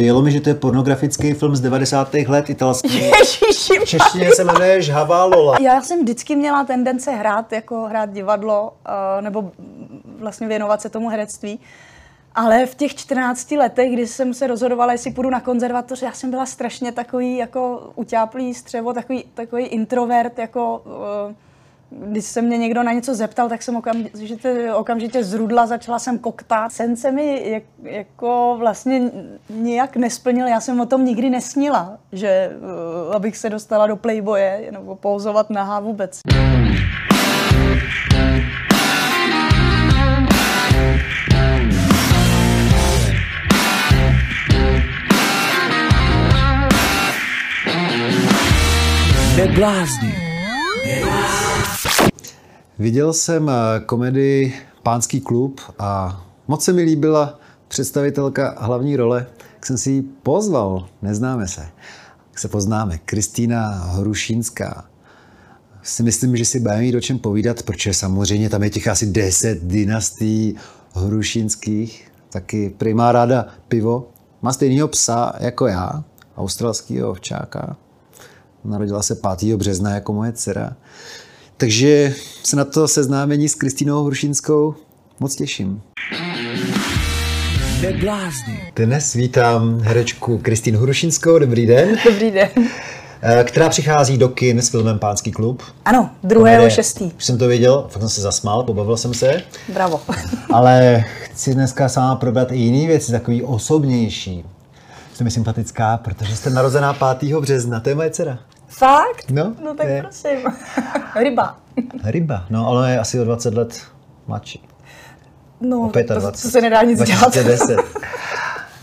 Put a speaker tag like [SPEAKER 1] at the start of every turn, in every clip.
[SPEAKER 1] Vyjelo mi, že to je pornografický film z 90. let italský.
[SPEAKER 2] Ježiši,
[SPEAKER 1] V češtině se jmenuje Žhavá Lola.
[SPEAKER 2] Já jsem vždycky měla tendence hrát, jako hrát divadlo, eh, nebo vlastně věnovat se tomu herectví. Ale v těch 14 letech, kdy jsem se rozhodovala, jestli půjdu na konzervatoř, já jsem byla strašně takový jako utáplý střevo, takový, takový introvert, jako eh, když se mě někdo na něco zeptal, tak jsem okamžitě, okamžitě zrudla, začala jsem koktat. Sen se mi jak, jako vlastně nijak nesplnil, já jsem o tom nikdy nesnila, že uh, abych se dostala do Playboye nebo pouzovat nahá vůbec.
[SPEAKER 3] Neblázni.
[SPEAKER 1] Viděl jsem eh, komedii Pánský klub a moc se mi líbila představitelka hlavní role, jak jsem si ji pozval, neznáme se, jak se poznáme, Kristýna Hrušínská. Si myslím, že si budeme mít o čem povídat, protože samozřejmě tam je těch asi 10 dynastí hrušínských, taky primá ráda pivo. Má stejného psa jako já, australského ovčáka. Narodila se 5. března jako moje dcera. Takže se na to seznámení s Kristýnou Hrušinskou moc těším. Dnes vítám herečku Kristýnu Hrušinskou. Dobrý den.
[SPEAKER 2] Dobrý den.
[SPEAKER 1] Eh, Která přichází do kin s filmem Pánský klub.
[SPEAKER 2] Ano, druhého šestý.
[SPEAKER 1] Už jsem to věděl, fakt jsem se zasmál, pobavil jsem se.
[SPEAKER 2] Bravo.
[SPEAKER 1] Ale chci dneska s váma probrat i jiné věci, takový osobnější. Jste mi sympatická, protože jste narozená 5. března, to je moje dcera.
[SPEAKER 2] Fakt?
[SPEAKER 1] No,
[SPEAKER 2] no tak
[SPEAKER 1] je.
[SPEAKER 2] prosím. Ryba.
[SPEAKER 1] Ryba, no ale je asi o 20 let mladší.
[SPEAKER 2] No,
[SPEAKER 1] O
[SPEAKER 2] to,
[SPEAKER 1] 25.
[SPEAKER 2] to se nedá nic dělat.
[SPEAKER 1] 2010.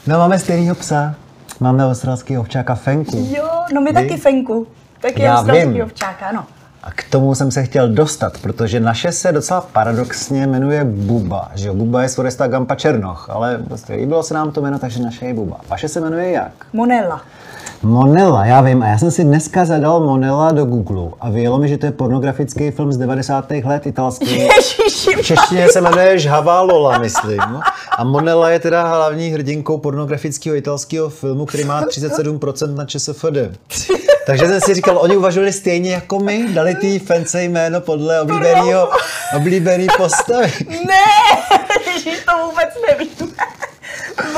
[SPEAKER 1] No máme stejného psa. Máme australského ovčáka Fenku.
[SPEAKER 2] Jo, no my
[SPEAKER 1] Vy?
[SPEAKER 2] taky Fenku. Taky
[SPEAKER 1] Já
[SPEAKER 2] australský
[SPEAKER 1] vím.
[SPEAKER 2] ovčáka, ano.
[SPEAKER 1] A k tomu jsem se chtěl dostat, protože naše se docela paradoxně jmenuje Buba. Že jo? Buba je z Foresta Gampa Černoch, ale prostě líbilo se nám to jméno, takže naše je Buba. Vaše se jmenuje jak?
[SPEAKER 2] Monella.
[SPEAKER 1] Monella, já vím. A já jsem si dneska zadal Monella do Google a vyjelo mi, že to je pornografický film z 90. let italský.
[SPEAKER 2] Ježiši,
[SPEAKER 1] V češtině se jmenuje Žhavá Lola, myslím. A Monella je teda hlavní hrdinkou pornografického italského filmu, který má 37% na ČSFD. Takže jsem si říkal, oni uvažovali stejně jako my, dali ty fence jméno podle oblíbeného, oblíbený postavy.
[SPEAKER 2] ne, to vůbec nevím.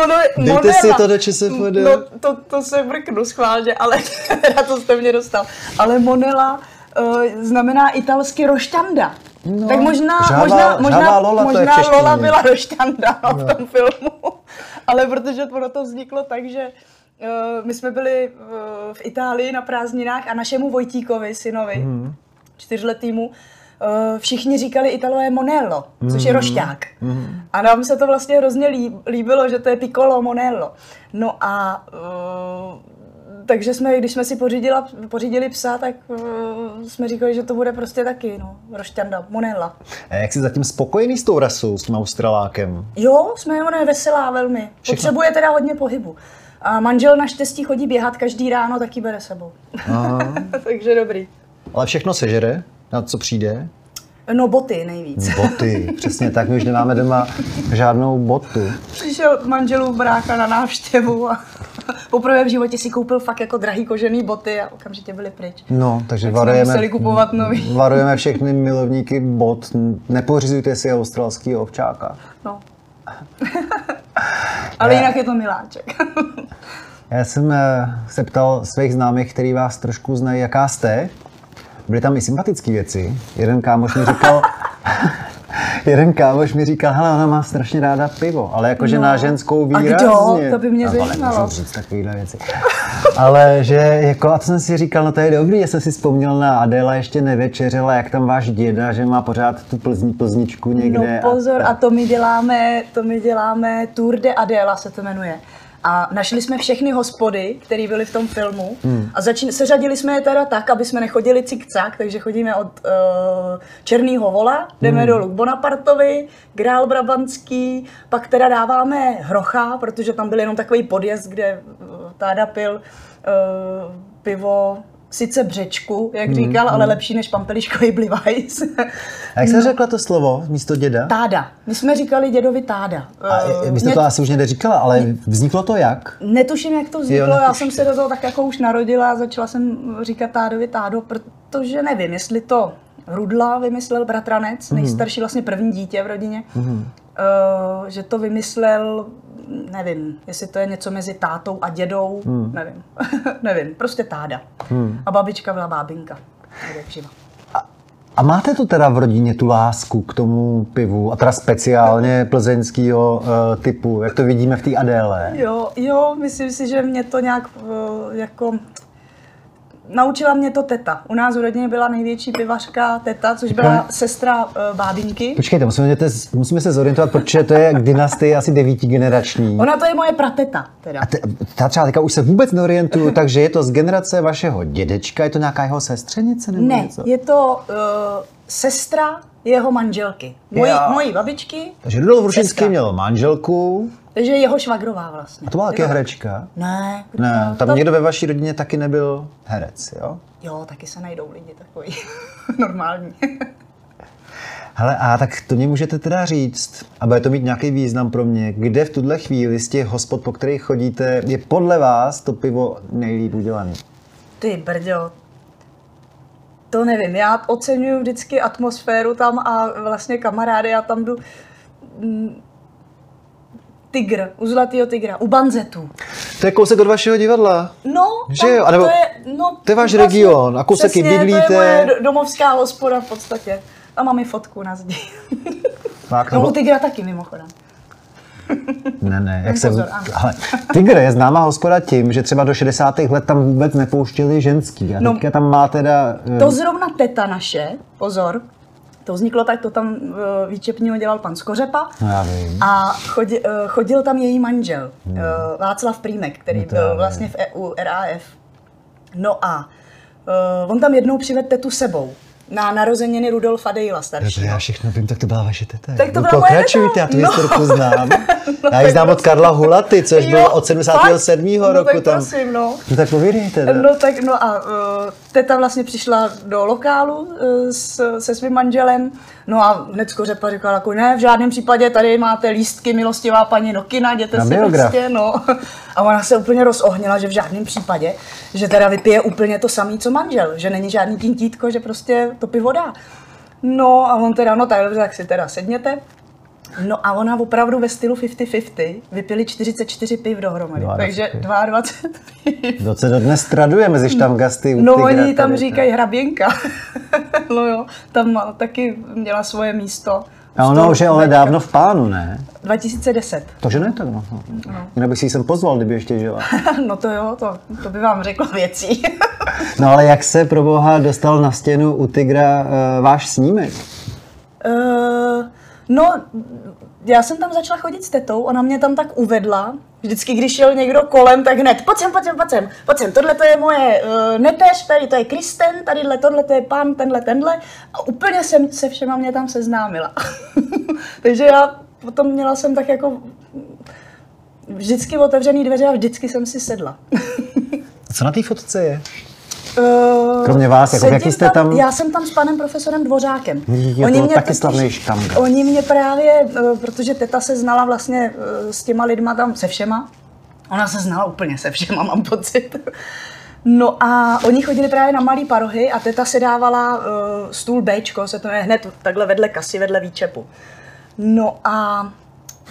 [SPEAKER 2] Ono,
[SPEAKER 1] Dejte si to do ČSFD.
[SPEAKER 2] No, to, to se vrknu schválně, ale na to jste mě dostal. Ale Monella uh, znamená italsky roštanda. No, tak možná,
[SPEAKER 1] žhavá-
[SPEAKER 2] možná, možná,
[SPEAKER 1] žhavá Lola to je
[SPEAKER 2] možná
[SPEAKER 1] češtině.
[SPEAKER 2] Lola byla roštanda no, v tom filmu. Ale protože ono to vzniklo tak, že uh, my jsme byli uh, v Itálii na prázdninách a našemu Vojtíkovi, synovi, mm. čtyřletýmu, eh, všichni říkali Italové Monello, což je rošťák. A nám se to vlastně hrozně líb- líbilo, že to je Piccolo Monello. No a eh, takže jsme, když jsme si pořídila, pořídili psa, tak uh, jsme říkali, že to bude prostě taky, no, rošťanda, Monella.
[SPEAKER 1] A jak jsi zatím spokojený s tou rasou, s tím australákem?
[SPEAKER 2] Jo, jsme, ona je veselá velmi.
[SPEAKER 1] Všechno.
[SPEAKER 2] Potřebuje teda hodně pohybu. A manžel naštěstí chodí běhat každý ráno, taky bere sebou. Takže dobrý.
[SPEAKER 1] Ale všechno sežere, na co přijde.
[SPEAKER 2] No boty nejvíc.
[SPEAKER 1] Boty, přesně tak, my už nemáme doma žádnou botu.
[SPEAKER 2] Přišel manželův brácha na návštěvu a poprvé v životě si koupil fakt jako drahý kožený boty a okamžitě byli pryč.
[SPEAKER 1] No, takže
[SPEAKER 2] Tak
[SPEAKER 1] varujeme,
[SPEAKER 2] museli kupovat nový.
[SPEAKER 1] varujeme všechny milovníky bot. Nepořizujte si australský ovčáka.
[SPEAKER 2] No. Ale jinak je to miláček.
[SPEAKER 1] Já jsem eh, se ptal svých známých, který vás trošku znají, jaká jste. Byly tam i sympatické věci. Jeden kámoš mi říkal, jeden kámoš mi říkal, hele, ona má strašně ráda pivo, ale jakože
[SPEAKER 2] No.
[SPEAKER 1] na ženskou
[SPEAKER 2] A kdo?
[SPEAKER 1] výrazně.
[SPEAKER 2] To by mě
[SPEAKER 1] No,
[SPEAKER 2] zajímalo.
[SPEAKER 1] můžu říct takovýhle věci. ale že, jako, a to jsem si říkal, no to je dobrý, já jsem si vzpomněl na Adéla ještě nevečeřela, jak tam váš děda, že má pořád tu plzni, plzničku někde.
[SPEAKER 2] No pozor, a to my děláme, to my děláme Tour de Adela se to jmenuje. A našli jsme všechny hospody, které byly v tom filmu hmm. a začín, seřadili jsme je teda tak, aby jsme nechodili cikcak, takže chodíme od uh, Černýho vola, jdeme hmm. dolů k Bonapartovi, Grál Brabantský, pak teda dáváme Hrocha, protože tam byl jenom takový podjezd, kde uh, táda pil uh, pivo sice břečku, jak říkal, ale lepší než pampeliškový blivajs.
[SPEAKER 1] A jak jsi řekla to slovo místo děda?
[SPEAKER 2] táda. My jsme říkali dědovi táda.
[SPEAKER 1] A
[SPEAKER 2] Eh,
[SPEAKER 1] vy jste
[SPEAKER 2] mě-
[SPEAKER 1] to asi už někde říkala, ale vzniklo to jak?
[SPEAKER 2] Netuším, jak to vzniklo,
[SPEAKER 1] Jo,
[SPEAKER 2] já jsem se do toho tak jako už narodila a začala jsem říkat tádovi tádo, protože nevím, jestli to Rudla vymyslel bratranec,
[SPEAKER 1] Mhm.
[SPEAKER 2] nejstarší vlastně první dítě v rodině, uh, že to vymyslel, nevím, jestli to je něco mezi tátou a dědou,
[SPEAKER 1] Mhm.
[SPEAKER 2] nevím, nevím, prostě táda. A babička byla bábinka, živa.
[SPEAKER 1] A máte to teda v rodině tu lásku k tomu pivu, a teda speciálně plzeňského uh, typu, jak to vidíme v té Adéle?
[SPEAKER 2] Jo, jo, myslím si, že mě to nějak eh, jako... Naučila mě to teta. U nás v rodině byla největší pivařka teta, což byla sestra uh, bábinky.
[SPEAKER 1] Počkejte, musíme, te- musíme se zorientovat, protože to je dynastie asi devítigenerační.
[SPEAKER 2] Ona to je moje prateta, teda.
[SPEAKER 1] A te, ta třeba teďka už se vůbec neorientuju, takže je to z generace vašeho dědečka, je to nějaká jeho sestřenice nebo
[SPEAKER 2] Ne,
[SPEAKER 1] něco?
[SPEAKER 2] je to uh, sestra jeho manželky. Mojí,
[SPEAKER 1] Jo.
[SPEAKER 2] mojí babičky,
[SPEAKER 1] Takže Rudolf Rušinský měl manželku,
[SPEAKER 2] takže jeho švagrová vlastně.
[SPEAKER 1] a to byla
[SPEAKER 2] to-
[SPEAKER 1] herečka.
[SPEAKER 2] Ne,
[SPEAKER 1] Ne, tam
[SPEAKER 2] to,
[SPEAKER 1] někdo ve vaší rodině taky nebyl herec, jo?
[SPEAKER 2] Jo, taky se najdou lidi takový normální.
[SPEAKER 1] Hele, a tak to mě můžete teda říct, a bude to mít nějaký význam pro mě, kde v tuhle chvíli z těch hospod, po kterých chodíte, je podle vás to pivo nejlíp udělané?
[SPEAKER 2] Ty brďo, to nevím, já oceňuju vždycky atmosféru tam a vlastně kamarády, já tam jdu mm, Tygr, u Zlatého tygra, u Banzetu.
[SPEAKER 1] To je kousek od vašeho divadla.
[SPEAKER 2] No,
[SPEAKER 1] Že jo, anebo
[SPEAKER 2] to je, no,
[SPEAKER 1] to je váš region, a kousek
[SPEAKER 2] přesně,
[SPEAKER 1] bydlíte.
[SPEAKER 2] to je moje do- domovská hospoda v podstatě. A mám i fotku na zdi.
[SPEAKER 1] Fakt,
[SPEAKER 2] No,
[SPEAKER 1] nebo-
[SPEAKER 2] u Tygra taky mimochodem.
[SPEAKER 1] Ne, ne, jak
[SPEAKER 2] Jen
[SPEAKER 1] se... Ale Tigr je známá hospoda tím, že třeba do 60. let tam vůbec nepouštěli ženský. A
[SPEAKER 2] No.
[SPEAKER 1] teďka tam má teda... eh,
[SPEAKER 2] To zrovna teta naše, pozor, to vzniklo tak, to tam uh, výčepního dělal pan Skořepa.
[SPEAKER 1] No já vím.
[SPEAKER 2] A chodil, uh, chodil tam její manžel, uh, Václav Prýmek, který
[SPEAKER 1] No
[SPEAKER 2] byl vlastně v EU, RAF. No a on tam jednou přivedl tetu sebou na narozeniny Rudolfa Dejla staršího.
[SPEAKER 1] já všechno vím, tak to byla vaše teta.
[SPEAKER 2] Tak to
[SPEAKER 1] no,
[SPEAKER 2] byla moje
[SPEAKER 1] pokračujte,
[SPEAKER 2] teta.
[SPEAKER 1] já tu
[SPEAKER 2] No.
[SPEAKER 1] historku znám.
[SPEAKER 2] No,
[SPEAKER 1] já ji znám od Karla Hulaty, což
[SPEAKER 2] Jo,
[SPEAKER 1] byl od 77.
[SPEAKER 2] fakt?
[SPEAKER 1] roku
[SPEAKER 2] no, tak
[SPEAKER 1] tam.
[SPEAKER 2] Prosím, no.
[SPEAKER 1] No tak povídejte. ne?
[SPEAKER 2] No tak no a uh, teta vlastně přišla do lokálu uh, s, se svým manželem, no a hned skořepa říkala jako ne, v žádném případě tady máte lístky milostivá paní do kina, jděte
[SPEAKER 1] Na
[SPEAKER 2] si
[SPEAKER 1] biograf.
[SPEAKER 2] prostě, no. A ona se úplně rozohnila, že v žádném případě, že teda vypije úplně to samý, co manžel, že není žádný tintítko, že prostě to pivo dá. No a on teda, no tak dobře, tak si teda sedněte. No a ona opravdu ve stylu 50-50 vypili 44 piv dohromady,
[SPEAKER 1] 22
[SPEAKER 2] takže
[SPEAKER 1] piv.
[SPEAKER 2] 22 piv.
[SPEAKER 1] To se dodnes traduje mezi štamgasty
[SPEAKER 2] No oni tam
[SPEAKER 1] tady,
[SPEAKER 2] říkají hraběnka. no jo, tam taky měla svoje místo.
[SPEAKER 1] A ono už je ale dávno v pánu, ne?
[SPEAKER 2] 2010.
[SPEAKER 1] Takže ne tak no. Jinak bych si ji sem pozval, kdyby ještě žila.
[SPEAKER 2] no to jo, to, to by vám řekla věcí.
[SPEAKER 1] No ale jak se pro boha dostal na stěnu u Tigra uh, váš snímek?
[SPEAKER 2] Uh, no, já jsem tam začala chodit s tetou, ona mě tam tak uvedla. Vždycky, když šel někdo kolem, tak hned, pojď sem, pojď sem, pojď sem, pojď sem, tohle to je moje uh, neteř, tady to je Kristen, tadyhle, tohle to je pán, tenhle, tenhle. A úplně jsem se všema mě tam seznámila. Takže já potom měla jsem tak jako vždycky otevřený dveře a vždycky jsem si sedla.
[SPEAKER 1] Co na té fotce je?
[SPEAKER 2] Uh,
[SPEAKER 1] Kromě vás, jako jaký jste tam?
[SPEAKER 2] Já jsem tam s panem profesorem Dvořákem.
[SPEAKER 1] Je to taky slavný štamgast.
[SPEAKER 2] Oni mě právě, eh, protože teta se znala vlastně eh, s těma lidma tam se všema, ona se znala úplně se všema, mám pocit. No a oni chodili právě na malý parohy a teta si dávala uh, stůl Bčko, se to je hned takhle vedle kasy, vedle výčepu. No a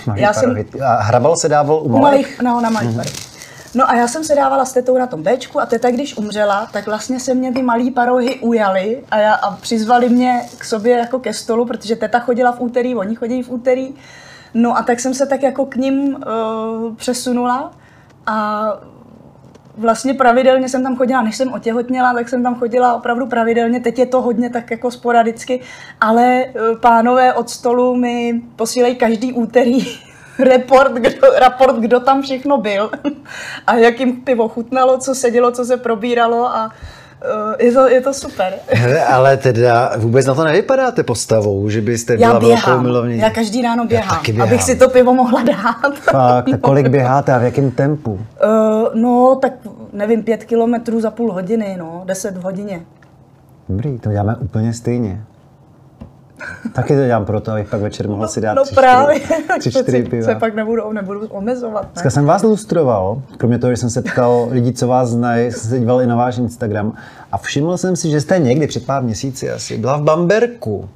[SPEAKER 1] Malý
[SPEAKER 2] já jsem,
[SPEAKER 1] parohy. A hrabal se dával u malých,
[SPEAKER 2] no, na malých mm-hmm. No a já jsem se dávala s tetou na tom Bčku a teta, když umřela, tak vlastně se mě ty malý parohy ujaly a, já, a přizvali mě k sobě jako ke stolu, protože teta chodila v úterý, oni chodí v úterý. No a tak jsem se tak jako k ním uh, přesunula a vlastně pravidelně jsem tam chodila, než jsem otěhotněla, tak jsem tam chodila opravdu pravidelně, teď je to hodně tak jako sporadicky, ale eh, pánové od stolu mi posílají každý úterý report, kdo, raport, kdo tam všechno byl a jak jim pivo chutnalo, co se dělo, co se probíralo a eh, je to, je to super.
[SPEAKER 1] Hele, ale teda vůbec na to nevypadáte postavou, že byste byla
[SPEAKER 2] Já
[SPEAKER 1] velkou
[SPEAKER 2] běhám,
[SPEAKER 1] milovnicí.
[SPEAKER 2] já každý ráno běhám,
[SPEAKER 1] taky běhám.
[SPEAKER 2] abych si to pivo mohla dát.
[SPEAKER 1] Fakt, tak kolik běháte a v jakém tempu?
[SPEAKER 2] Uh, no, tak nevím, pět kilometrů za půl hodiny, no, deset v hodině.
[SPEAKER 1] Dobrý, to děláme úplně stejně. Taky to dělám proto, abych pak večer mohl si dát
[SPEAKER 2] no
[SPEAKER 1] tři,
[SPEAKER 2] právě,
[SPEAKER 1] čtyři, tři, čtyři piva.
[SPEAKER 2] se pak nebudu, nebudu omezovat. Ne?
[SPEAKER 1] Dneska jsem vás lustroval, kromě toho, že jsem se ptal lidí, co vás znají, jsem se díval i na váš Instagram a všiml jsem si, že jste někdy před pár měsíci asi byla v Bamberku.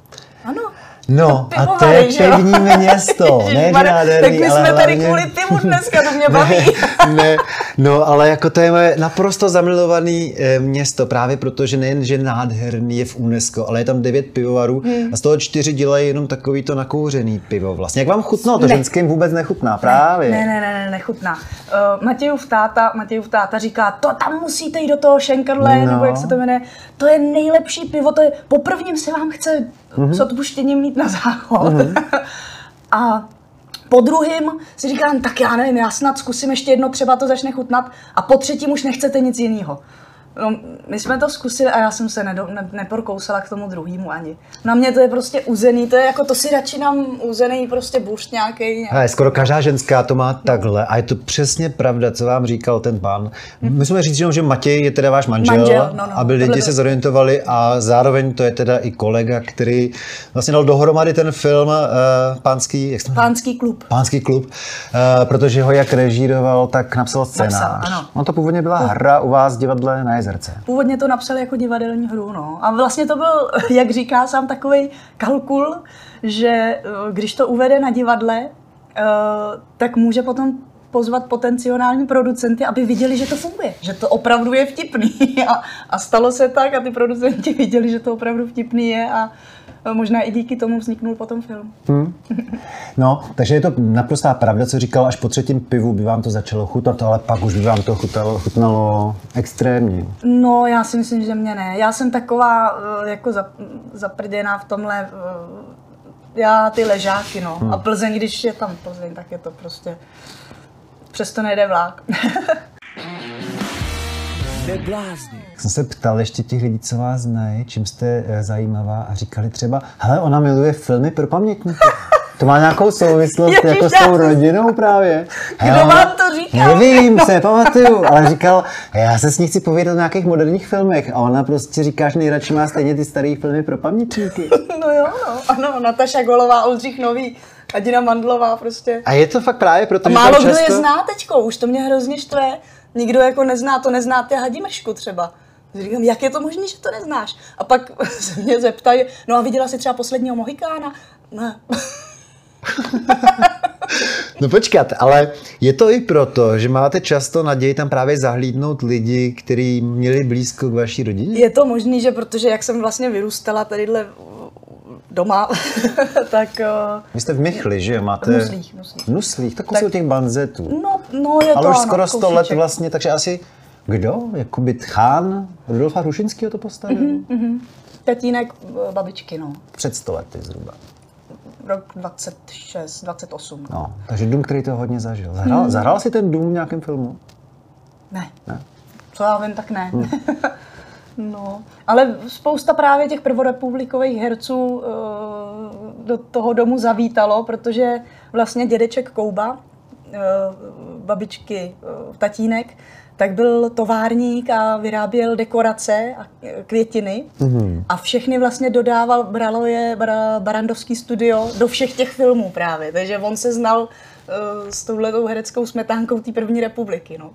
[SPEAKER 2] Ano.
[SPEAKER 1] No a to je pevní město, ne nádherný,
[SPEAKER 2] Tak my
[SPEAKER 1] ale
[SPEAKER 2] jsme tady
[SPEAKER 1] hlavně-
[SPEAKER 2] kvůli pivu dneska, to mě baví.
[SPEAKER 1] ne, ne, no ale jako to je moje naprosto zamilované město, právě proto, že nejen, že nádherný je v UNESCO, ale je tam devět pivovarů
[SPEAKER 2] Hmm.
[SPEAKER 1] a z toho čtyři dělají jenom takový to nakouřený pivo vlastně. Jak vám chutnalo? To
[SPEAKER 2] Ne.
[SPEAKER 1] ženským vůbec nechutná, právě.
[SPEAKER 2] Ne, ne, ne, ne, nechutná. Uh, Matějův táta, Matějův táta říká, to tam musíte jít do toho Schenkerle,
[SPEAKER 1] No.
[SPEAKER 2] no. nebo jak se to jmenuje, to je nejlepší pivo, to je, po prvním se vám chce. Mm-hmm. s odpuštěním mít na záchod. Mm-hmm. a po druhým si říkám, tak já nevím, já snad zkusím ještě jedno, třeba to začne chutnat a po třetím už nechcete nic jiného. No, my jsme to zkusili a já jsem se nedo, ne, neprokousala k tomu druhému ani. Na mě to je prostě uzený, to je jako, to si radši nám uzený prostě bušt nějaký.
[SPEAKER 1] Hele, skoro každá ženská to má takhle a je to přesně pravda, co vám říkal ten pán. Musíme říct, jenom, že Matěj je teda váš manžel,
[SPEAKER 2] Manžel, no, no,
[SPEAKER 1] aby lidi
[SPEAKER 2] tohle
[SPEAKER 1] se
[SPEAKER 2] to-
[SPEAKER 1] zorientovali a zároveň to je teda i kolega, který vlastně dal dohromady ten film uh, pánský, jak se to jmenuje?
[SPEAKER 2] Pánský klub.
[SPEAKER 1] Pánský klub, uh, protože ho jak režíroval, tak napsal scénář.
[SPEAKER 2] Napsal, ano.
[SPEAKER 1] On to původně byla hra u vás v divadle na Jezerce.
[SPEAKER 2] Původně to napsal jako divadelní hru, no. A vlastně to byl, jak říká sám, takový kalkul, že eh, když to uvede na divadle, eh, tak může potom pozvat potenciální producenty, aby viděli, že to funguje, že to opravdu je vtipný. A, a stalo se tak a ty producenti viděli, že to opravdu vtipný je a možná i díky tomu vzniknul potom film.
[SPEAKER 1] No, takže je to naprostá pravda, co říkal, až po třetím pivu by vám to začalo chutnat, ale pak už by vám to chutalo, chutnalo extrémně.
[SPEAKER 2] No, já si myslím, že mě ne. Já jsem taková eh, jako zap- zaprděná v tomhle, eh, já ty ležáky, no. A Plzeň, když je tam Plzeň, tak je to prostě, přesto nejde vlák.
[SPEAKER 3] Neblázni.
[SPEAKER 1] jsem se ptal ještě těch lidí, co vás znají, čím jste eh, zajímavá a říkali třeba, hele, ona miluje filmy pro pamětníky. To má nějakou souvislost
[SPEAKER 2] Ježiš,
[SPEAKER 1] jako s tou rodinou právě.
[SPEAKER 2] Kdo
[SPEAKER 1] ona-
[SPEAKER 2] vám to říkal?
[SPEAKER 1] Nevím, se nepamatuju, ale říkal, já se s ní chci povědět o nějakých moderních filmech a ona prostě říká, že nejradši má stejně ty staré filmy pro pamětníky.
[SPEAKER 2] no jo, no. Ano, Nataša Golová, Oldřich Nový, Adina Mandlová prostě.
[SPEAKER 1] A je to fakt právě proto,
[SPEAKER 2] A
[SPEAKER 1] že
[SPEAKER 2] málo
[SPEAKER 1] tam
[SPEAKER 2] kdo
[SPEAKER 1] často...
[SPEAKER 2] je zná teďko, už to mě hrozně štve. Nikdo jako nezná, to neznáte Hadimršku třeba. Říkám, jak je to možné, že to neznáš? A pak se mě zeptají, no a viděla jsi třeba posledního Mohikána? Ne.
[SPEAKER 1] No počkat, ale je to i proto, že máte často naději tam právě zahlídnout lidi, kteří měli blízko k vaší rodině?
[SPEAKER 2] Je to možný, že protože jak jsem vlastně vyrůstala tadyhle doma, tak eh,
[SPEAKER 1] Vy jste v Michli, že? Máte...
[SPEAKER 2] V Nuslích, Nuslích.
[SPEAKER 1] Nuslích, tak kousek těch banzetů.
[SPEAKER 2] no, no je
[SPEAKER 1] Ale
[SPEAKER 2] to
[SPEAKER 1] už
[SPEAKER 2] ano,
[SPEAKER 1] skoro 100 let vlastně, takže asi kdo? Jakoby Chán Rudolfa Hrušinského to postavil?
[SPEAKER 2] Mhm. Tatínek eh, babičky, no.
[SPEAKER 1] Před 100 lety zhruba.
[SPEAKER 2] Rok 26, 28.
[SPEAKER 1] No, takže dům, který to hodně zažil. Zahrál, zahrál si ten dům v nějakém filmu?
[SPEAKER 2] Ne. Co já vím, tak ne. no, ale spousta právě těch prvorepublikových herců eh, do toho domu zavítalo, protože vlastně dědeček Kouba, eh, babičky eh, tatínek, tak byl továrník a vyráběl dekorace a květiny mm. a všechny vlastně dodával, bralo je bra, Barandovský studio do všech těch filmů právě, takže on se znal eh, s touhletou hereckou smetánkou té první republiky. No.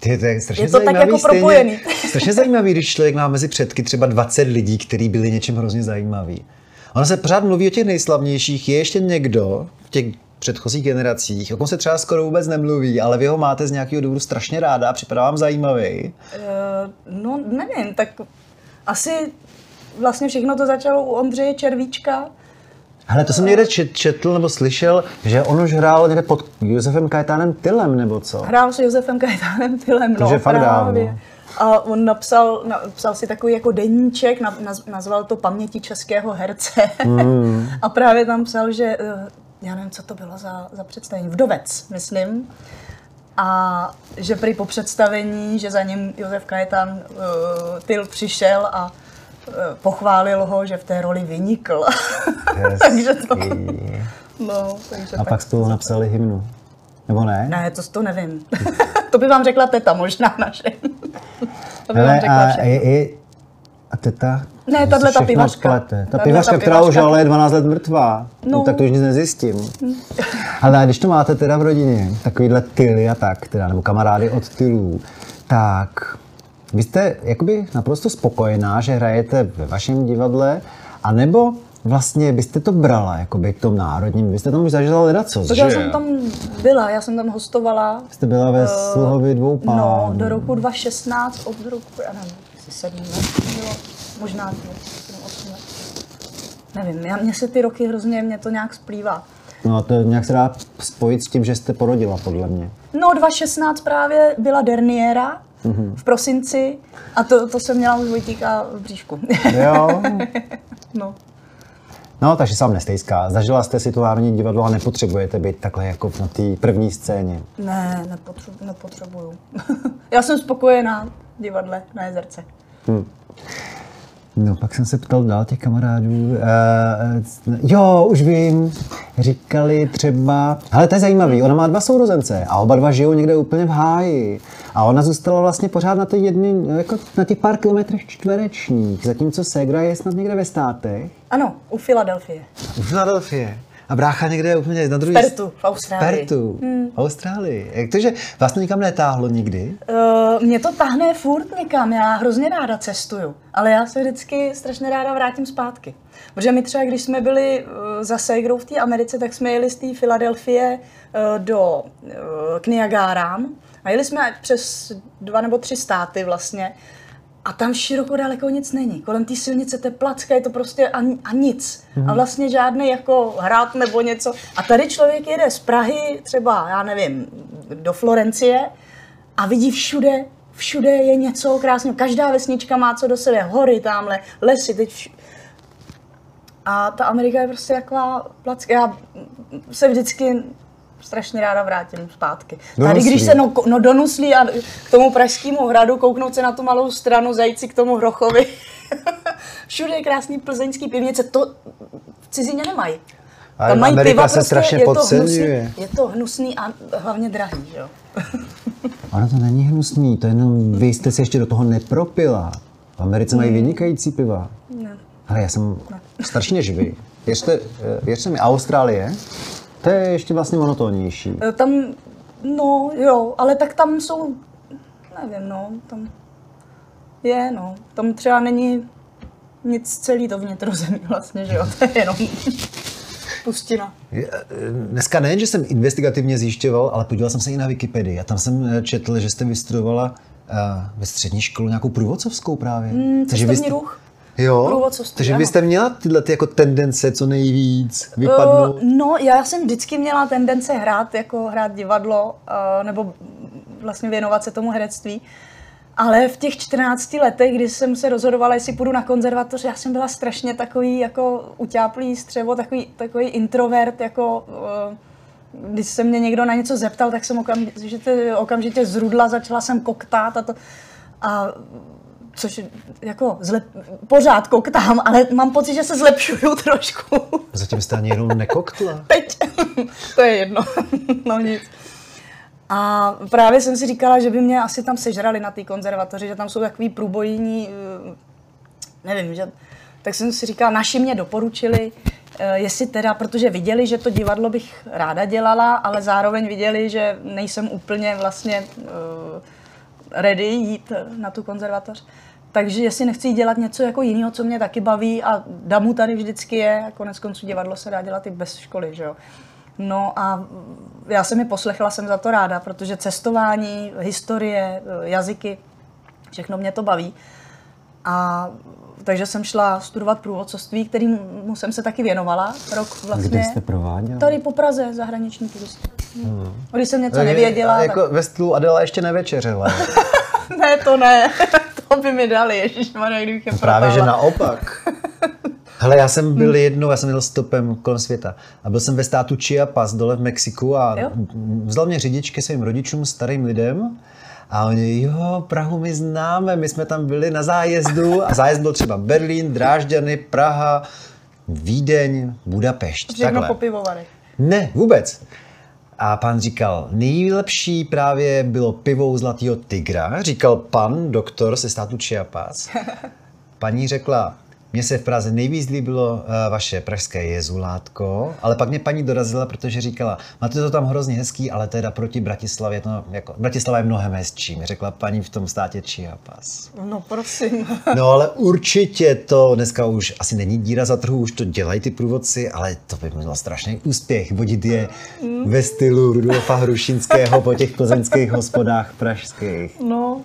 [SPEAKER 1] Ty, to je strašně
[SPEAKER 2] Je to tak
[SPEAKER 1] zajímavý,
[SPEAKER 2] jako
[SPEAKER 1] stejně,
[SPEAKER 2] propojený.
[SPEAKER 1] Strašně zajímavý, když člověk má mezi předky třeba 20 lidí, kteří byli něčím hrozně zajímaví. Ono se pořád mluví o těch nejslavnějších. Je ještě někdo v těch předchozích generacích, o kom se třeba skoro vůbec nemluví, ale vy ho máte z nějakého důvodu strašně ráda a připadá vám zajímavý.
[SPEAKER 2] Eh, no, nevím, tak asi vlastně všechno to začalo u Ondřeje Červíčka.
[SPEAKER 1] Hele, to jsem někde čet, četl nebo slyšel, že on už hrál někde pod Josefem Kajetánem Tylem, nebo co?
[SPEAKER 2] Hrál s Josefem Kajetánem Tylem,
[SPEAKER 1] To
[SPEAKER 2] no,
[SPEAKER 1] fakt
[SPEAKER 2] právě.
[SPEAKER 1] dávno.
[SPEAKER 2] A on napsal, napsal si takový jako deníček, na, naz, nazval to Paměti českého herce.
[SPEAKER 1] Hmm.
[SPEAKER 2] a právě tam psal, že, eh, já nevím, co to bylo za, za představení, Vdovec, myslím. A že prý po představení, že za ním Josef Kajetán uh, Tyl přišel a pochválil ho, že v té roli vynikl. takže to, no, takže
[SPEAKER 1] A pak spolu napsali hymnu. Nebo ne?
[SPEAKER 2] Ne, to, to nevím. to by vám řekla teta možná naše. to by vám
[SPEAKER 1] Hele,
[SPEAKER 2] řekla
[SPEAKER 1] a, je, je, a teta?
[SPEAKER 2] Ne, tahle ta pivařka.
[SPEAKER 1] splete. Ta pivařka, která už ale je 12 let mrtvá. No.
[SPEAKER 2] No.
[SPEAKER 1] tak to už nic nezjistím. Ale a když to máte teda v rodině, takovýhle tyly a tak, teda, nebo kamarády od tylů, tak vy jste jakoby naprosto spokojená, že hrajete ve vašem divadle, anebo vlastně byste to brala jakoby k tomu národním, vy jste tam už zažila ledaco,
[SPEAKER 2] Tak
[SPEAKER 1] že?
[SPEAKER 2] já jsem tam byla, já jsem tam hostovala.
[SPEAKER 1] Jste byla ve Sluhovi dvou pánů.
[SPEAKER 2] No, do roku 2016, od roku, já nevím, jestli sedm let bylo, možná osm let. Nevím, já, mně se ty roky hrozně, mě to nějak splývá.
[SPEAKER 1] No a to nějak se dá spojit s tím, že jste porodila, podle mě.
[SPEAKER 2] No, 2016 právě byla derniéra
[SPEAKER 1] Mhm.
[SPEAKER 2] v prosinci a to, to jsem měla už Vojtíka v bříšku.
[SPEAKER 1] Jo.
[SPEAKER 2] no.
[SPEAKER 1] No, takže sám nestejská. Zažila jste si to Národní divadlo a nepotřebujete být takhle jako na té první scéně.
[SPEAKER 2] Ne, nepotřebuju. nepotřebuju. já jsem spokojená v divadle na jezerce.
[SPEAKER 1] No, pak jsem se ptal dál těch kamarádů. Uh, jo, už vím. Říkali třeba... Ale to je zajímavý, ona má dva sourozence a oba dva žijou někde úplně v háji. A ona zůstala vlastně pořád na, ty jedny, jako na těch pár kilometrech čtverečních, zatímco Segra je snad někde ve státech.
[SPEAKER 2] Ano, u Filadelfie.
[SPEAKER 1] U Filadelfie. A brácha někde úplně na druhý...
[SPEAKER 2] Pertu, v Austrálii.
[SPEAKER 1] Pertu, v Austrálii. Jak to, že vás to nikam netáhlo nikdy?
[SPEAKER 2] Uh, mě to tahne furt někam, já hrozně ráda cestuju, ale já se vždycky strašně ráda vrátím zpátky. Protože my třeba, když jsme byli uh, za Segrou v té Americe, tak jsme jeli z té Filadelfie uh, do k Niagárám a jeli jsme přes dva nebo tři státy vlastně a tam široko daleko nic není. Kolem té silnice to je placka, je to prostě a, a nic. A vlastně žádný jako hrad nebo něco. A tady člověk jede z Prahy třeba, já nevím, do Florencie a vidí všude, všude je něco krásného. Každá vesnička má co do sebe. Hory tamhle, lesy, teď vš... A ta Amerika je prostě taková placka. Já se vždycky strašně ráda vrátím zpátky.
[SPEAKER 1] Do
[SPEAKER 2] Tady, když se, no, no do Nuslí a k tomu pražskému hradu, kouknout se na tu malou stranu, zajít si k tomu Hrochovi. Všude je krásný plzeňský pivnice, to v cizině nemají.
[SPEAKER 1] Ale Amerika se strašně
[SPEAKER 2] je to,
[SPEAKER 1] podceňuje.
[SPEAKER 2] hnusný, je to hnusný a hlavně drahý, jo.
[SPEAKER 1] Ono to není hnusný, to jenom vy jste se ještě do toho nepropila. V Americe mají vynikající piva.
[SPEAKER 2] Ne.
[SPEAKER 1] Ale já jsem starší než vy. Věřte, eh, věřte mi, Austrálie, to je ještě vlastně monotónnější.
[SPEAKER 2] E, Tam, no jo, ale tak tam jsou, nevím, no, tam je, no, tam třeba není nic celý to vnitrozemí vlastně, že jo, to je jenom pustina.
[SPEAKER 1] Eh, Dneska nejen, že jsem investigativně zjišťoval, ale podíval jsem se i na Wikipedii a tam jsem eh, četl, že jste vystudovala uh, ve střední školu nějakou průvodcovskou právě.
[SPEAKER 2] Mm,
[SPEAKER 1] Takže vy
[SPEAKER 2] cestovní
[SPEAKER 1] jste-
[SPEAKER 2] ruch.
[SPEAKER 1] Jo,
[SPEAKER 2] Průvodcovství,
[SPEAKER 1] takže vy
[SPEAKER 2] ano.
[SPEAKER 1] jste měla tyhle ty jako tendence co nejvíc vypadnout.
[SPEAKER 2] Uh, no, já jsem vždycky měla tendence hrát, jako hrát divadlo, uh, nebo vlastně věnovat se tomu herectví. Ale v těch 14 letech, kdy jsem se rozhodovala, jestli půjdu na konzervatoř, já jsem byla strašně takový jako utáplý střevo, takový, takový introvert, jako uh, když se mě někdo na něco zeptal, tak jsem okamžitě, okamžitě zrudla, začala jsem koktát a to. A což jako zlep, pořád koktám, ale mám pocit, že se zlepšuju trošku.
[SPEAKER 1] Zatím jste ani jenom nekoktla.
[SPEAKER 2] Teď. to je jedno. no nic. A právě jsem si říkala, že by mě asi tam sežrali na té konzervatoři, že tam jsou takový průbojní, eh, nevím, že... Tak jsem si říkala, naši mě doporučili, eh, jestli teda, protože viděli, že to divadlo bych ráda dělala, ale zároveň viděli, že nejsem úplně vlastně eh, ready jít na tu konzervatoř. Takže jestli nechci dělat něco jako jiného, co mě taky baví a damu tady vždycky je, a konec konců divadlo se dá dělat i bez školy, že jo. No a já jsem mi poslechla, jsem za to ráda, protože cestování, historie, jazyky, všechno mě to baví. A takže jsem šla studovat průvodcovství, kterým jsem se taky věnovala rok vlastně.
[SPEAKER 1] Kde jste prováděla?
[SPEAKER 2] Tady po Praze, zahraniční turisti. Hmm. Když jsem něco nevěděla,
[SPEAKER 1] Jako ve stylu Adela ještě nevečeřela.
[SPEAKER 2] tak... ne, to ne, to by mi dali, ježišmarja, kdybych je
[SPEAKER 1] Právě, že naopak. Hele, já jsem byl jednou, já jsem jel stopem kolem světa a byl jsem ve státu Chiapas dole v Mexiku a
[SPEAKER 2] Jo.
[SPEAKER 1] vzal mě řidič ke svým rodičům, starým lidem a oni, jo, Prahu my známe, my jsme tam byli na zájezdu a zájezd byl třeba Berlín, Drážďany, Praha, Vídeň, Budapešť.
[SPEAKER 2] Všechno
[SPEAKER 1] takhle.
[SPEAKER 2] po pivovarech.
[SPEAKER 1] Ne, vůbec. A pán říkal, nejlepší právě bylo pivo u Zlatého tygra, říkal pan doktor se státu Chiapas. Paní řekla, mně se v Praze nejvíc líbilo eh, vaše pražské jezulátko, ale pak mě paní dorazila, protože říkala, máte to tam hrozně hezký, ale teda proti Bratislavě, to jako, Bratislava je mnohem hezčí, mi řekla paní v tom státě Chiapas.
[SPEAKER 2] No prosím.
[SPEAKER 1] No ale určitě to dneska už asi není díra za trhu, už to dělají ty průvodci, ale to by byl strašný úspěch, vodit je ve stylu Rudolfa Hrušinského po těch plzeňských hospodách pražských.
[SPEAKER 2] No,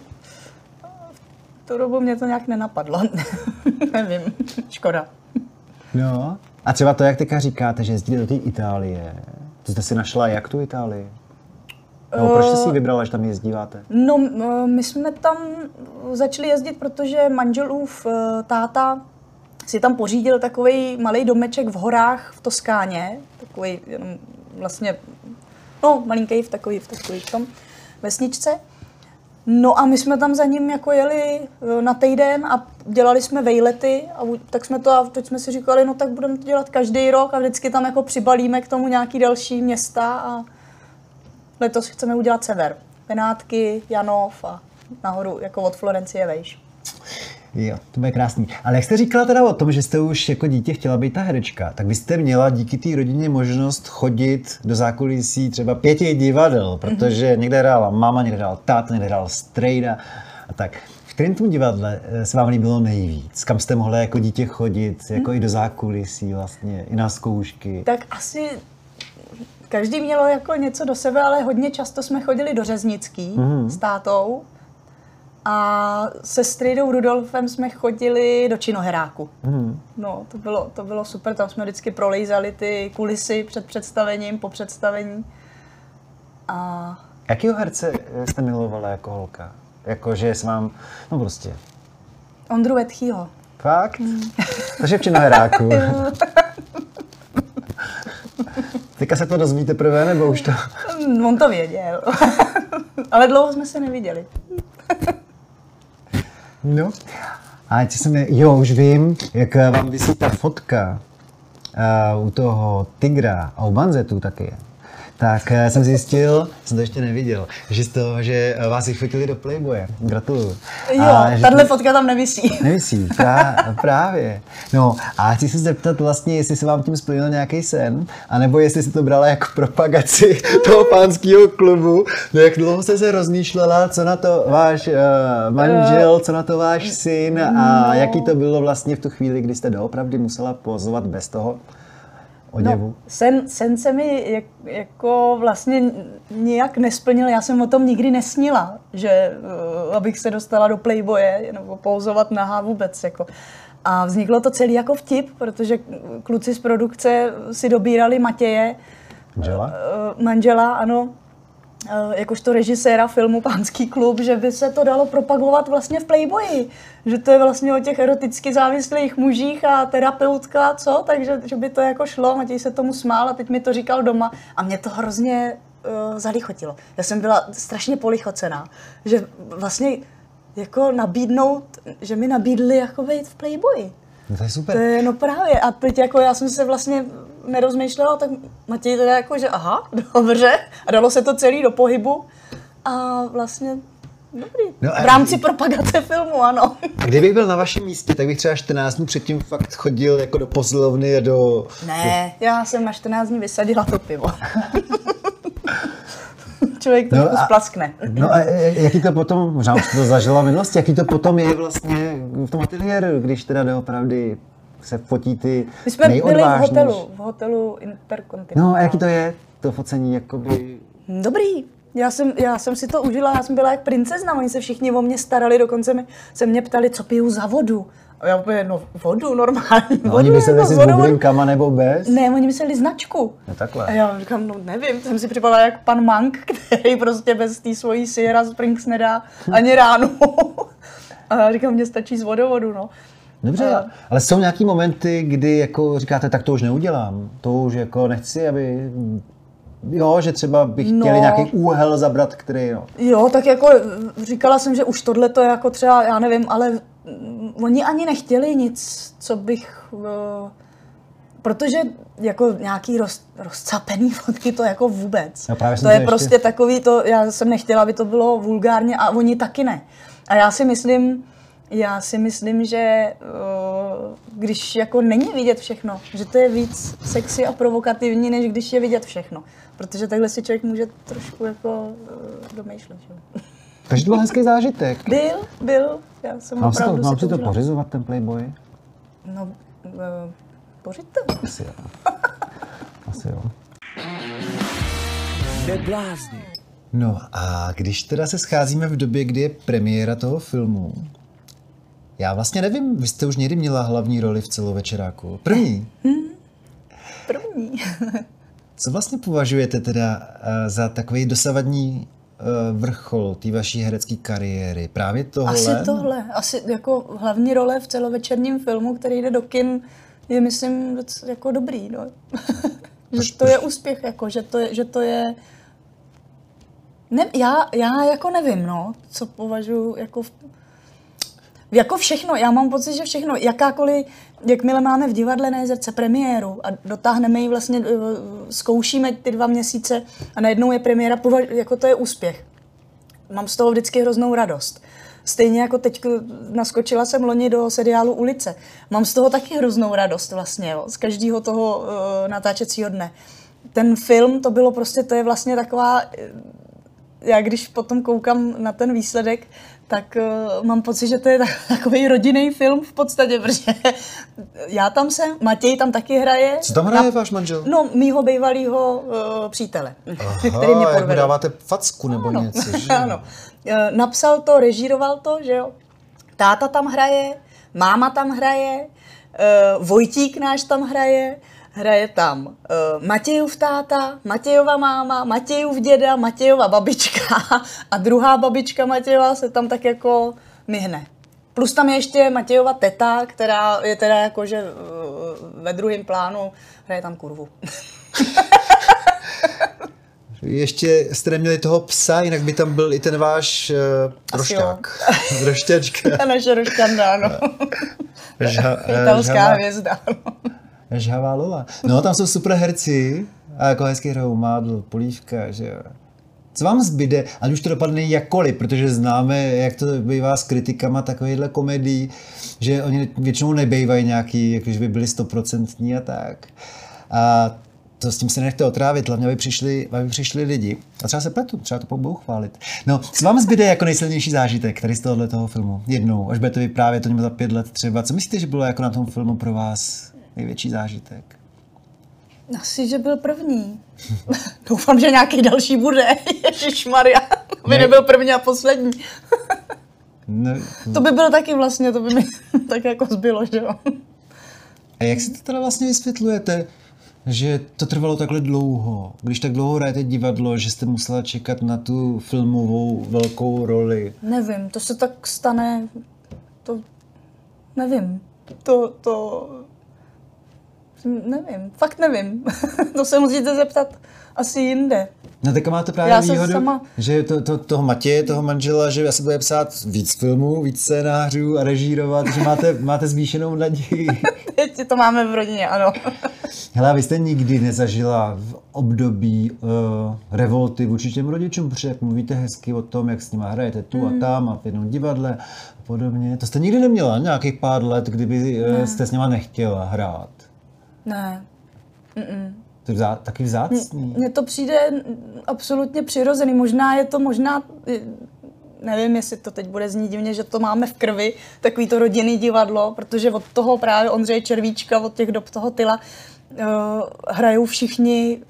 [SPEAKER 2] tu dobu mě to nějak nenapadlo. Nevím, škoda.
[SPEAKER 1] No. A třeba to, jak teďka říkáte, že jezdíte do té Itálie, to jste si našla jak tu Itálii? No, proč jste si ji vybrala, že tam jezdíváte?
[SPEAKER 2] No, m- my jsme tam začali jezdit, protože manželův eh, táta si tam pořídil takový malý domeček v horách v Toskáně, takový jenom vlastně, no, malinký v takový, v takový tom vesničce. No a my jsme tam za ním jako jeli eh, na týden a dělali jsme vejlety a tak jsme to a teď jsme si říkali, no tak budeme to dělat každý rok a vždycky tam jako přibalíme k tomu nějaký další města a letos chceme udělat sever. Benátky, Janov a nahoru jako od Florencie vejš.
[SPEAKER 1] Jo, to bude krásný. Ale jak jste říkala teda o tom, že jste už jako dítě chtěla být ta herečka, tak vy jste měla díky té rodině možnost chodit do zákulisí třeba pěti divadel, protože někde hrála máma, někde hrál táta, někde hrál strejda a tak. V kterém tom divadle eh, se vám líbilo nejvíc? Kam jste mohla jako dítě chodit, jako i do zákulisí vlastně, i na zkoušky?
[SPEAKER 2] Tak asi každý mělo jako něco do sebe, ale hodně často jsme chodili do Řeznický mm. s tátou a se Stridou Rudolfem jsme chodili do Činoheráku. Mm. No, to bylo, to bylo super, tam jsme vždycky prolejzali ty kulisy před představením, po představení. A
[SPEAKER 1] Jakýho herce jste milovala jako holka? Jako, že se vám, no prostě,
[SPEAKER 2] Ondru Vetchýho.
[SPEAKER 1] fakt? Takže v Činoheráku. Teďka se to dozvíte prvé, nebo už to?
[SPEAKER 2] On to věděl. ale dlouho jsme se neviděli.
[SPEAKER 1] No. A co jsem, jo, už vím, jak eh, vám vysí ta fotka uh, u toho tygra a u banzetu taky. Tak uh, jsem zjistil, jsem to ještě neviděl, že z toho, že eh, vás jich chytili do Playboye. Gratuluju.
[SPEAKER 2] Jo, tahle
[SPEAKER 1] to-
[SPEAKER 2] fotka tam nevisí.
[SPEAKER 1] Nevisí, prá, právě. No a chci se zeptat vlastně, jestli se vám tím splnil nějaký sen, anebo jestli si to brala jako propagaci toho pánského klubu. No jak dlouho jste se rozmýšlela, co na to váš uh, manžel, co na to váš syn a
[SPEAKER 2] no.
[SPEAKER 1] jaký to bylo vlastně v tu chvíli, kdy jste doopravdy musela pozovat bez toho oděvu?
[SPEAKER 2] No, sen, sen se mi jak, jako vlastně nějak nesplnil, já jsem o tom nikdy nesnila, že uh, abych se dostala do Playboye nebo pouzovat nahá vůbec. Jako. A vzniklo to celý jako vtip, protože kluci z produkce si dobírali Matěje,
[SPEAKER 1] Manžela?
[SPEAKER 2] uh, manžela, ano, jakožto režiséra filmu Pánský klub, že by se to dalo propagovat vlastně v Playboyi. Že to je vlastně o těch eroticky závislých mužích a terapeutka, co? Takže že by to jako šlo, Matěj se tomu smál a teď mi to říkal doma a mě to hrozně uh, zalichotilo. Já jsem byla strašně polichocená, že vlastně jako nabídnout, že mi nabídli jako být v Playboyi.
[SPEAKER 1] No to je super.
[SPEAKER 2] To je, no právě. A teď jako já jsem se vlastně nerozmýšlela, tak Matěj teda jako, že aha, dobře. A dalo se to celý do pohybu. A vlastně dobrý.
[SPEAKER 1] No a-
[SPEAKER 2] v rámci propagace filmu, ano.
[SPEAKER 1] A kdybych byl na vašem místě, tak bych třeba 14 dnů předtím fakt chodil jako do posilovny a do...
[SPEAKER 2] Ne, já jsem na 14 dní vysadila to pivo. Člověk to
[SPEAKER 1] No
[SPEAKER 2] no
[SPEAKER 1] a-
[SPEAKER 2] splaskne.
[SPEAKER 1] No a jaký to potom, možná už to zažila v minulosti, jaký to potom je vlastně v tom ateliéru, když teda doopravdy se fotí ty
[SPEAKER 2] My jsme byli v hotelu, v hotelu Intercontinental.
[SPEAKER 1] No a jaký to je, to focení, jakoby...
[SPEAKER 2] Dobrý. Já jsem, já jsem si to užila, já jsem byla jak princezna, oni se všichni o mě starali, dokonce mi, se mě ptali, co piju za vodu. A já úplně, no vodu, normální
[SPEAKER 1] No,
[SPEAKER 2] vodu.
[SPEAKER 1] oni mysleli,
[SPEAKER 2] jako
[SPEAKER 1] jestli s bublinkama nebo bez?
[SPEAKER 2] Ne, oni mysleli značku.
[SPEAKER 1] No takhle.
[SPEAKER 2] A já říkám, no nevím, jsem si připadala jak pan Mank, který prostě bez té svojí Sierra Springs nedá ani ránu. A já říkám, mně stačí z vodovodu, no.
[SPEAKER 1] Dobře, ale jsou nějaký momenty, kdy jako říkáte, tak to už neudělám, to už jako nechci, aby... Jo, že třeba bych chtěli
[SPEAKER 2] No.
[SPEAKER 1] nějaký úhel zabrat, který, no.
[SPEAKER 2] Jo, tak jako říkala jsem, že už tohle to je jako třeba, já nevím, ale mm, oni ani nechtěli nic, co bych, eh, protože jako nějaký roz, rozcapený fotky, to jako vůbec.
[SPEAKER 1] No právě
[SPEAKER 2] to je
[SPEAKER 1] to ještě-
[SPEAKER 2] prostě takový, to, já jsem nechtěla, aby to bylo vulgárně a oni taky ne. A já si myslím, já si myslím, že eh, když jako není vidět všechno, že to je víc sexy a provokativní, než když je vidět všechno. Protože takhle si člověk může trošku jako uh, domýšlet. Že?
[SPEAKER 1] Takže to byl hezký zážitek.
[SPEAKER 2] Byl, byl. Já jsem
[SPEAKER 1] Mám si to,
[SPEAKER 2] opravdu
[SPEAKER 1] mám si to
[SPEAKER 2] užila.
[SPEAKER 1] pořizovat, ten Playboy?
[SPEAKER 2] No, uh, pořiďte.
[SPEAKER 1] Asi jo. Asi jo.
[SPEAKER 3] Neblázni.
[SPEAKER 1] No a když teda se scházíme v době, kdy je premiéra toho filmu, já vlastně nevím, vy jste už někdy měla hlavní roli v celovečeráku. První.
[SPEAKER 2] První.
[SPEAKER 1] Co vlastně považujete teda eh, za takový dosavadní eh, vrchol té vaší herecké kariéry? Právě tohle?
[SPEAKER 2] Asi tohle. Asi jako hlavní role v celovečerním filmu, který jde do kin, je myslím jako dobrý. No. Že to je úspěch, jako, že to je, že to je ne, já, já jako nevím, no, co považuji jako v, jako všechno, já mám pocit, že všechno, jakákoliv, jakmile máme v divadle na jezerce premiéru a dotáhneme ji vlastně, eh, zkoušíme ty dva měsíce a najednou je premiéra, jako to je úspěch. Mám z toho vždycky hroznou radost. Stejně jako teď naskočila jsem loni do seriálu Ulice. Mám z toho taky hroznou radost vlastně, jo, z každého toho uh, natáčecího dne. Ten film, to bylo prostě, to je vlastně taková, eh, já když potom koukám na ten výsledek, tak uh, mám pocit, že to je tak- takový rodinný film v podstatě, protože já tam jsem, Matěj tam taky hraje.
[SPEAKER 1] Co tam hraje váš manžel?
[SPEAKER 2] No, mýho bývalého uh, přítele, který mě podvedl.
[SPEAKER 1] dáváte facku nebo
[SPEAKER 2] Ano,
[SPEAKER 1] něco, že?
[SPEAKER 2] ano. Eh, Napsal to, režíroval to, že jo. Táta tam hraje, máma tam hraje, eh, Vojtík náš tam hraje, hraje tam uh, Matějův táta, Matějova máma, Matějův děda, Matějova babička a druhá babička Matějova se tam tak jako myhne. Plus tam je ještě Matějova teta, která je teda jakože uh, ve druhém plánu, hraje tam kurvu.
[SPEAKER 1] Ještě jste neměli toho psa, jinak by tam byl i ten váš uh, rošťák. Rošťačka.
[SPEAKER 2] Naše rošťanda, ano.
[SPEAKER 1] Žha, eh,
[SPEAKER 2] Italská hvězda.
[SPEAKER 1] Žhavá Lola. No, tam jsou super herci a jako hezky hrajou Mádl, Polívka, že jo. Co vám zbyde, ať už to dopadne jakkoliv, protože známe, jak to bývá s kritikama takovýchhle komedií, že oni většinou nebejvají nějaký, jakože by byli stoprocentní a tak. A to s tím se nechte otrávit, hlavně aby přišli, aby přišli lidi. A třeba se pletu, třeba to budou chválit. No, co vám zbyde jako nejsilnější zážitek tady z tohohle toho filmu? Jednou, až budete vyprávět o něm za pět let třeba. Co myslíte, že bylo jako na tom filmu pro vás největší zážitek?
[SPEAKER 2] Asi, že byl první. Doufám, že nějaký další bude. Ježišmarja. Aby
[SPEAKER 1] Ne.
[SPEAKER 2] nebyl první a poslední.
[SPEAKER 1] Ne,
[SPEAKER 2] To by bylo taky vlastně, to by mi tak jako zbylo, že jo.
[SPEAKER 1] A jak si to teda vlastně vysvětlujete, že to trvalo takhle dlouho? Když tak dlouho hrajete divadlo, že jste musela čekat na tu filmovou velkou roli.
[SPEAKER 2] Nevím, to se tak stane, to nevím. To, to, nevím, fakt nevím. to se musíte zeptat asi jinde.
[SPEAKER 1] No tak máte právě
[SPEAKER 2] Já
[SPEAKER 1] výhodu,
[SPEAKER 2] sama-
[SPEAKER 1] že to, to, toho Matěje, toho manžela, že asi bude psát víc filmů, víc scénářů a režírovat, že máte, máte zvýšenou naději.
[SPEAKER 2] Teď to máme v rodině, ano.
[SPEAKER 1] Hele, vy jste nikdy nezažila v období uh, revolty vůči těm rodičům, protože jak mluvíte hezky o tom, jak s nima hrajete tu
[SPEAKER 2] Hmm.
[SPEAKER 1] a tam a v jednom divadle a podobně. To jste nikdy neměla nějakých pár let, kdyby uh, jste s nima nechtěla hrát.
[SPEAKER 2] Ne,
[SPEAKER 1] To je vzá, taky vzácný.
[SPEAKER 2] Mně to přijde absolutně přirozený. Možná je to, možná, nevím, jestli to teď bude znít divně, že to máme v krvi, takový to rodinný divadlo, protože od toho právě Ondřeje Červíčka, od těch dob toho Tyla, uh, hrajou všichni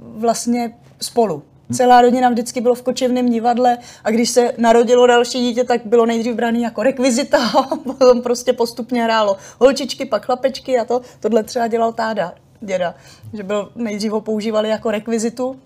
[SPEAKER 2] vlastně spolu. Celá rodina vždycky bylo v kočevném divadle a když se narodilo další dítě, tak bylo nejdřív braný jako rekvizita a potom prostě postupně hrálo holčičky, pak chlapečky a to. Tohle třeba dělal táda, děda, že byl, nejdřív ho používali jako rekvizitu,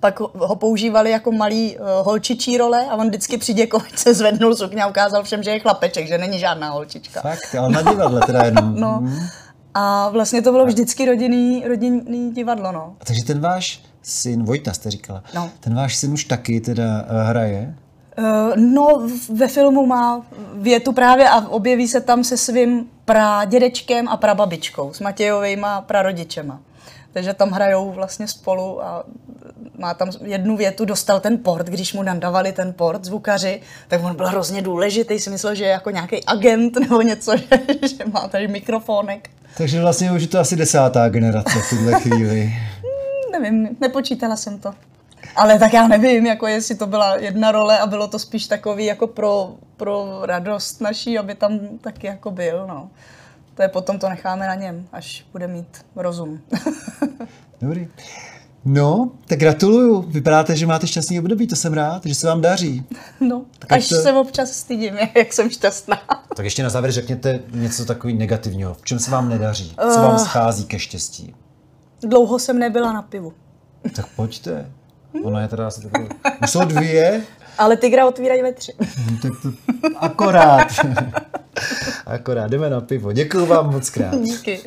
[SPEAKER 2] pak ho- používali jako malý uh, holčičí role a on vždycky při děkovačce se zvednul sukně a ukázal všem, že je chlapeček, že není žádná holčička.
[SPEAKER 1] Fakt, ale na divadle teda jenom.
[SPEAKER 2] No.
[SPEAKER 1] Mhm.
[SPEAKER 2] A vlastně to bylo vždycky rodinný, rodinný divadlo, no.
[SPEAKER 1] A takže ten váš syn, Vojta jste říkala,
[SPEAKER 2] No.
[SPEAKER 1] ten váš syn už taky teda uh, hraje?
[SPEAKER 2] Uh, no, ve filmu má větu právě a objeví se tam se svým pradědečkem a prababičkou, s Matějovejma prarodičema. Takže tam hrajou vlastně spolu a má tam jednu větu, dostal ten port, když mu nandavali ten port zvukaři, tak on byl hrozně důležitý, si myslel, že je jako nějaký agent nebo něco, že, že má tady mikrofonek.
[SPEAKER 1] Takže vlastně už je to asi desátá generace v tuhle chvíli.
[SPEAKER 2] Nevím, nepočítala jsem to. Ale tak já nevím, jako jestli to byla jedna role a bylo to spíš takový jako pro, pro radost naší, aby tam taky jako byl, no. To je potom to necháme na něm, až bude mít rozum.
[SPEAKER 1] Dobrý. No, tak gratuluju. Vypadáte, že máte šťastný období, to jsem rád, že se vám daří.
[SPEAKER 2] No,
[SPEAKER 1] Tak
[SPEAKER 2] až
[SPEAKER 1] to-
[SPEAKER 2] se občas stydím, jak jsem šťastná.
[SPEAKER 1] Tak ještě na závěr řekněte něco takový negativního. V čem se vám nedaří? Co vám schází ke štěstí?
[SPEAKER 2] Dlouho jsem nebyla na pivu.
[SPEAKER 1] Tak pojďte. Ono je teda asi takové... Už jsou dvě?
[SPEAKER 2] Ale tygra otvírají ve tři.
[SPEAKER 1] No, tak to akorát. akorát, jdeme na pivo. Děkuji vám moc krát.
[SPEAKER 2] Díky.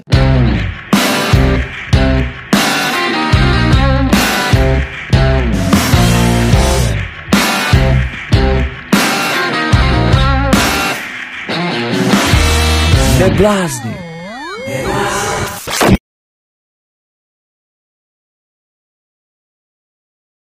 [SPEAKER 3] Neblázni.